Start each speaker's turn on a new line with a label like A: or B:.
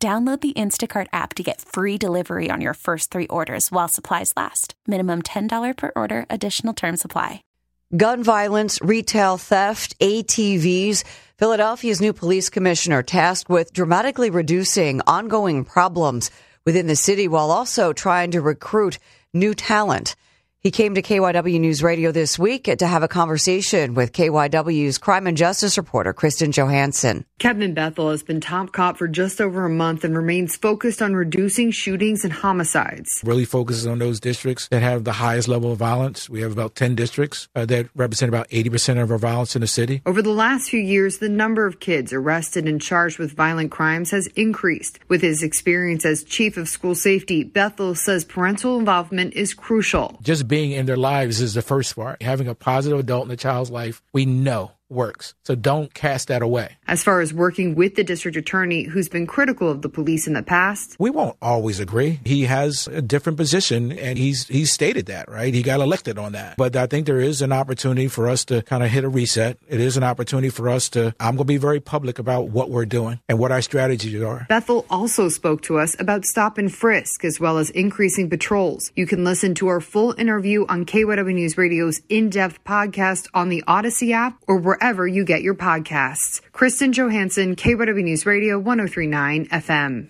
A: Download the Instacart app to get free delivery on your first three orders while supplies last. Minimum $10 per order, additional term supply.
B: Gun violence, retail theft, ATVs. Philadelphia's new police commissioner tasked with dramatically reducing ongoing problems within the city while also trying to recruit new talent. He came to KYW News Radio this week to have a conversation with KYW's crime and justice reporter, Kristen Johanson.
C: Kevin Bethel has been top cop for just over a month and remains focused on reducing shootings and homicides.
D: Really focuses on those districts that have the highest level of violence. We have about 10 districts uh, that represent about 80% of our violence in the city.
C: Over the last few years, the number of kids arrested and charged with violent crimes has increased. With his experience as chief of school safety, Bethel says parental involvement is crucial.
D: Just being in their lives is the first part. Having a positive adult in a child's life, we know works. So don't cast that away.
C: As far as working with the district attorney who's been critical of the police in the past,
D: we won't always agree. He has a different position and he's he's stated that, right? He got elected on that. But I think there is an opportunity for us to kind of hit a reset. It is an opportunity for us to I'm going to be very public about what we're doing and what our strategies are.
C: Bethel also spoke to us about stop and frisk as well as increasing patrols. You can listen to our full interview on KYW News Radio's in-depth podcast on the Odyssey app or wherever wherever you get your podcasts. Kristen Johanson, KYW News Radio 1039 FM.